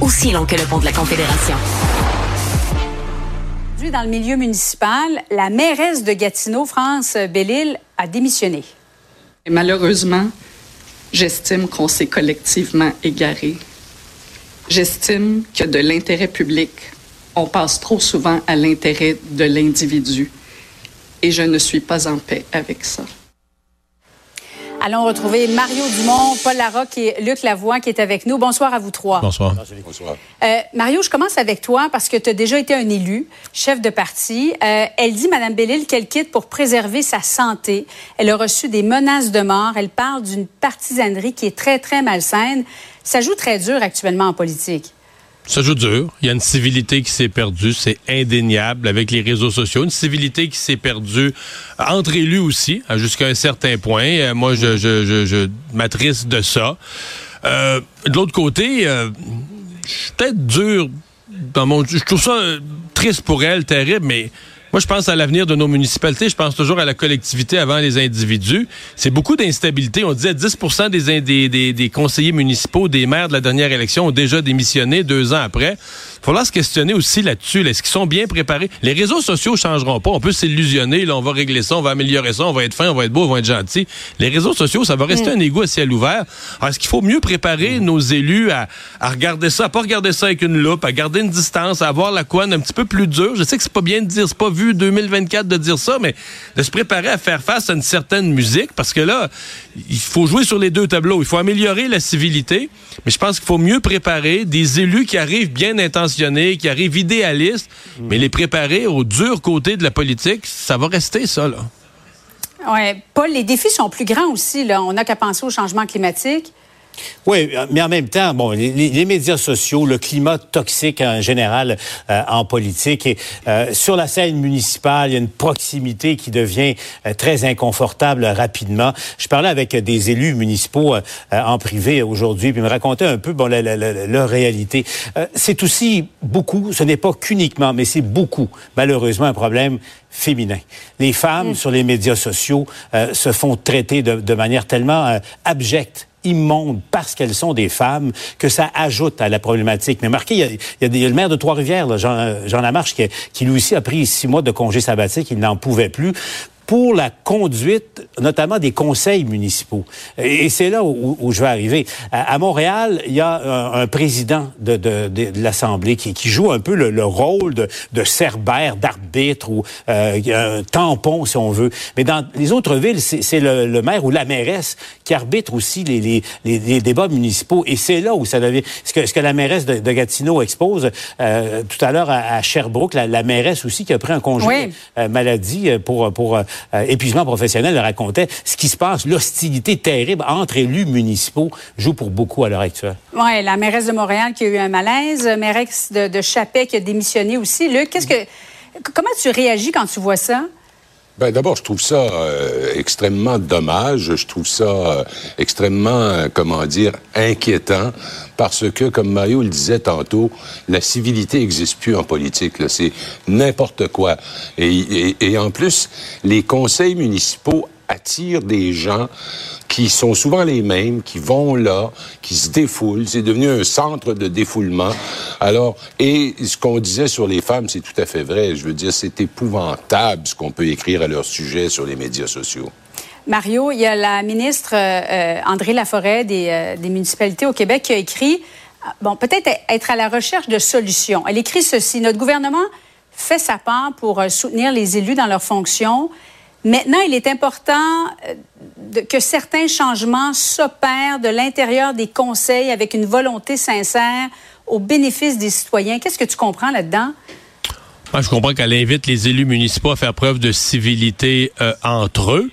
aussi long que le pont de la Confédération. Dans le milieu municipal, la mairesse de Gatineau, France Bellil, a démissionné. Et malheureusement, j'estime qu'on s'est collectivement égaré. J'estime que de l'intérêt public, on passe trop souvent à l'intérêt de l'individu. Et je ne suis pas en paix avec ça. Allons retrouver Mario Dumont, Paul Larocque et Luc Lavoie qui est avec nous. Bonsoir à vous trois. Bonsoir. Bonsoir. Euh, Mario, je commence avec toi parce que tu as déjà été un élu, chef de parti. Euh, elle dit, Mme Bellil, qu'elle quitte pour préserver sa santé. Elle a reçu des menaces de mort. Elle parle d'une partisanerie qui est très, très malsaine. Ça joue très dur actuellement en politique. Ça joue dur. Il y a une civilité qui s'est perdue, c'est indéniable avec les réseaux sociaux. Une civilité qui s'est perdue entre élus aussi, jusqu'à un certain point. Euh, moi, je, je, je, je m'attriste de ça. Euh, de l'autre côté, euh, je suis peut-être dur dans mon... Je trouve ça triste pour elle, terrible, mais moi, je pense à l'avenir de nos municipalités. Je pense toujours à la collectivité avant les individus. C'est beaucoup d'instabilité. On disait 10 des, des, des, conseillers municipaux, des maires de la dernière élection ont déjà démissionné deux ans après. Il faudra se questionner aussi là-dessus. Est-ce qu'ils sont bien préparés? Les réseaux sociaux changeront pas. On peut s'illusionner. Là, on va régler ça, on va améliorer ça, on va être fin, on va être beau, on va être gentil. Les réseaux sociaux, ça va rester mm. un égout à ciel ouvert. est-ce qu'il faut mieux préparer mm. nos élus à, à, regarder ça, à pas regarder ça avec une loupe, à garder une distance, à avoir la couenne un petit peu plus dure? Je sais que c'est pas bien de dire, c'est pas vu 2024 de dire ça, mais de se préparer à faire face à une certaine musique parce que là, il faut jouer sur les deux tableaux. Il faut améliorer la civilité, mais je pense qu'il faut mieux préparer des élus qui arrivent bien intentionnés, qui arrivent idéalistes, mais les préparer au dur côté de la politique, ça va rester ça, là. Oui. Paul, les défis sont plus grands aussi. Là. On n'a qu'à penser au changement climatique. Oui, mais en même temps, bon, les, médias sociaux, le climat toxique en général euh, en politique et euh, sur la scène municipale, il y a une proximité qui devient euh, très inconfortable rapidement. Je parlais avec des élus municipaux en privé aujourd'hui, puis ils me racontaient un peu bon leur réalité. c'est aussi beaucoup, ce n'est pas qu'uniquement, mais c'est beaucoup, malheureusement, un problème féminin. Les femmes mm. sur les médias sociaux se font traiter de, de manière tellement abjecte immondes parce qu'elles sont des femmes que ça ajoute à la problématique. Mais marquez, il y a, le maire de Trois-Rivières, Jean, Jean Lamarche, qui, qui, lui aussi a pris six mois de congé sabbatique, il n'en pouvait plus pour la conduite, notamment des conseils municipaux. Et c'est là où, je vais arriver. À, Montréal, il y a un, président de, de, de, l'Assemblée qui, qui, joue un peu le, rôle de, de cerbère, d'arbitre ou euh, un tampon, si on veut. Mais dans les autres villes, c'est le, le, maire ou la mairesse qui arbitre aussi les, les, les, débats municipaux. Et c'est là où ça devient... Ce que, ce que la mairesse de, Gatineau expose euh, tout à l'heure à, Sherbrooke, la, la, mairesse aussi qui a pris un congé euh, maladie pour... pour euh, épuisement professionnel racontait, ce qui se passe, l'hostilité terrible entre élus municipaux joue pour beaucoup à l'heure actuelle. Oui, la mairesse de Montréal qui a eu un malaise, mairesse de, de Chapet qui a démissionné aussi. Luc, qu'est-ce que, comment tu réagis quand tu vois ça? Ben d'abord, je trouve ça euh, extrêmement dommage. Je trouve ça euh, extrêmement, euh, comment dire, inquiétant parce que, comme Mario le disait tantôt, la civilité n'existe plus en politique. C'est n'importe quoi. Et, et en plus, les conseils municipaux attirent des gens qui sont souvent les mêmes, qui vont là, qui se défoulent. C'est devenu un centre de défoulement. Alors, et ce qu'on disait sur les femmes, c'est tout à fait vrai. Je veux dire, c'est épouvantable ce qu'on peut écrire à leur sujet sur les médias sociaux. Mario, il y a la ministre euh, André Laforêt des, euh, des municipalités au Québec qui a écrit, bon, peut-être être à la recherche de solutions. Elle écrit ceci, notre gouvernement fait sa part pour euh, soutenir les élus dans leurs fonctions Maintenant, il est important euh, que certains changements s'opèrent de l'intérieur des conseils avec une volonté sincère au bénéfice des citoyens. Qu'est-ce que tu comprends là-dedans? Moi, je comprends qu'elle invite les élus municipaux à faire preuve de civilité euh, entre eux.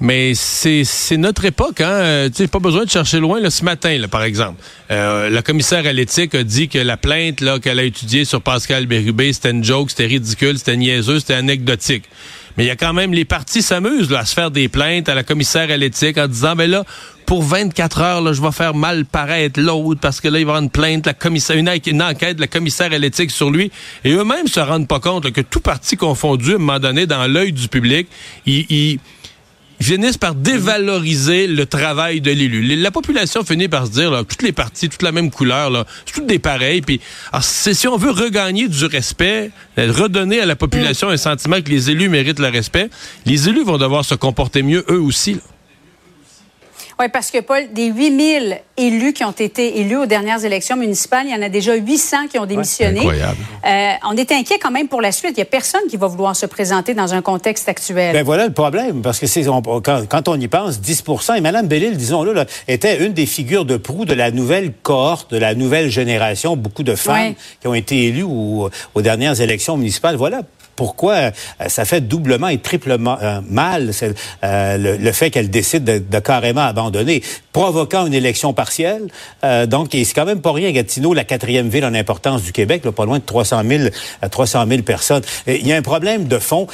Mais c'est notre époque, hein. Euh, tu pas besoin de chercher loin. Là, ce matin, par exemple, la commissaire à l'éthique a dit que la plainte qu'elle a étudiée sur Pascal Bérubé, c'était une joke, c'était ridicule, c'était niaiseux, c'était anecdotique. Mais il y a quand même les partis s'amusent à se faire des plaintes à la commissaire à l'éthique en disant ben là pour 24 heures là, je vais faire mal paraître l'autre parce que là il va avoir une plainte la commissaire une, enquête de la commissaire à l'éthique sur lui. Et eux-mêmes se rendent pas compte que tout parti confondu à un moment donné dans l'œil du public, ils finissent par dévaloriser le travail de l'élu. La population finit par se dire, là, toutes les parties, toutes la même couleur, là, c'est toutes des pareils. Puis, si on veut regagner du respect, redonner à la population un sentiment que les élus méritent le respect, les élus vont devoir se comporter mieux eux aussi. Oui, parce que, Paul, des 8000 élus qui ont été élus aux dernières élections municipales, il y en a déjà 800 qui ont démissionné. incroyable. Euh, on est inquiet quand même pour la suite. Il n'y a personne qui va vouloir se présenter dans un contexte actuel. Ben voilà le problème, parce que c'est quand, on y pense, 10% et Mme Bellil, disons-le, était une des figures de proue de la nouvelle cohorte, de la nouvelle génération, beaucoup de femmes qui ont été élues aux dernières élections municipales. Voilà pourquoi euh, ça fait doublement et triplement euh, mal euh, le, fait qu'elle décide de, carrément abandonner, provoquant une élection partielle. donc, c'est quand même pas rien, Gatineau, la quatrième ville en importance du Québec, pas loin de 300 000, 300 000 personnes. Il y a un problème de fond.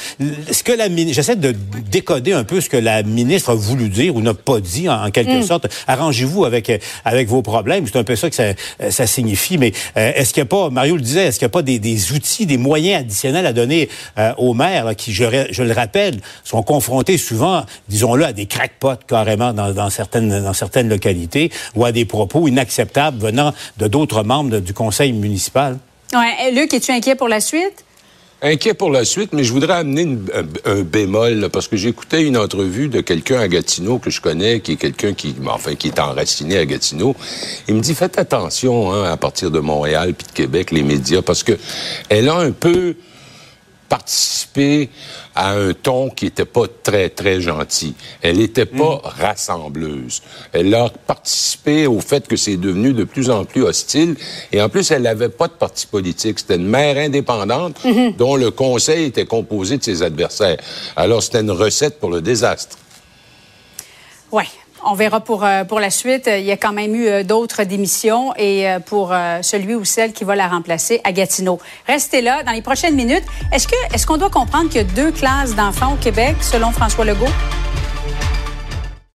Ce que la j'essaie de décoder un peu ce que la ministre a voulu dire ou n'a pas dit en, quelque mm. sorte. Arrangez-vous avec avec vos problèmes. C'est un peu ça que ça, ça signifie. Mais est-ce qu'il n'y a pas, Mario le disait, est-ce qu'il n'y a pas des, des outils, des moyens additionnels à donner euh, aux maires qui, je, le rappelle, sont confrontés souvent, disons-le, à des crackpots carrément dans, certaines, dans certaines localités ou à des propos inacceptables venant de d'autres membres du conseil municipal. Ouais. Luc, es-tu inquiet pour la suite? Inquiet pour la suite, mais je voudrais amener un, bémol, parce que j'écoutais une entrevue de quelqu'un à Gatineau que je connais, qui est quelqu'un qui, enfin, qui est enraciné à Gatineau. Il me dit, faites attention, hein, à partir de Montréal puis de Québec, les médias, parce que elle a un peu participer à un ton qui n'était pas très, très gentil. Elle n'était pas mm. rassembleuse. Elle a participé au fait que c'est devenu de plus en plus hostile. Et en plus, elle n'avait pas de parti politique. C'était une maire indépendante mm-hmm. dont le conseil était composé de ses adversaires. Alors, c'était une recette pour le désastre. Ouais, on verra pour, euh, pour la suite. Il y a quand même eu euh, d'autres démissions et euh, pour celui ou celle qui va la remplacer à Gatineau. Restez là dans les prochaines minutes. Est-ce est-ce qu'on doit comprendre qu'il y a deux classes d'enfants au Québec selon François Legault?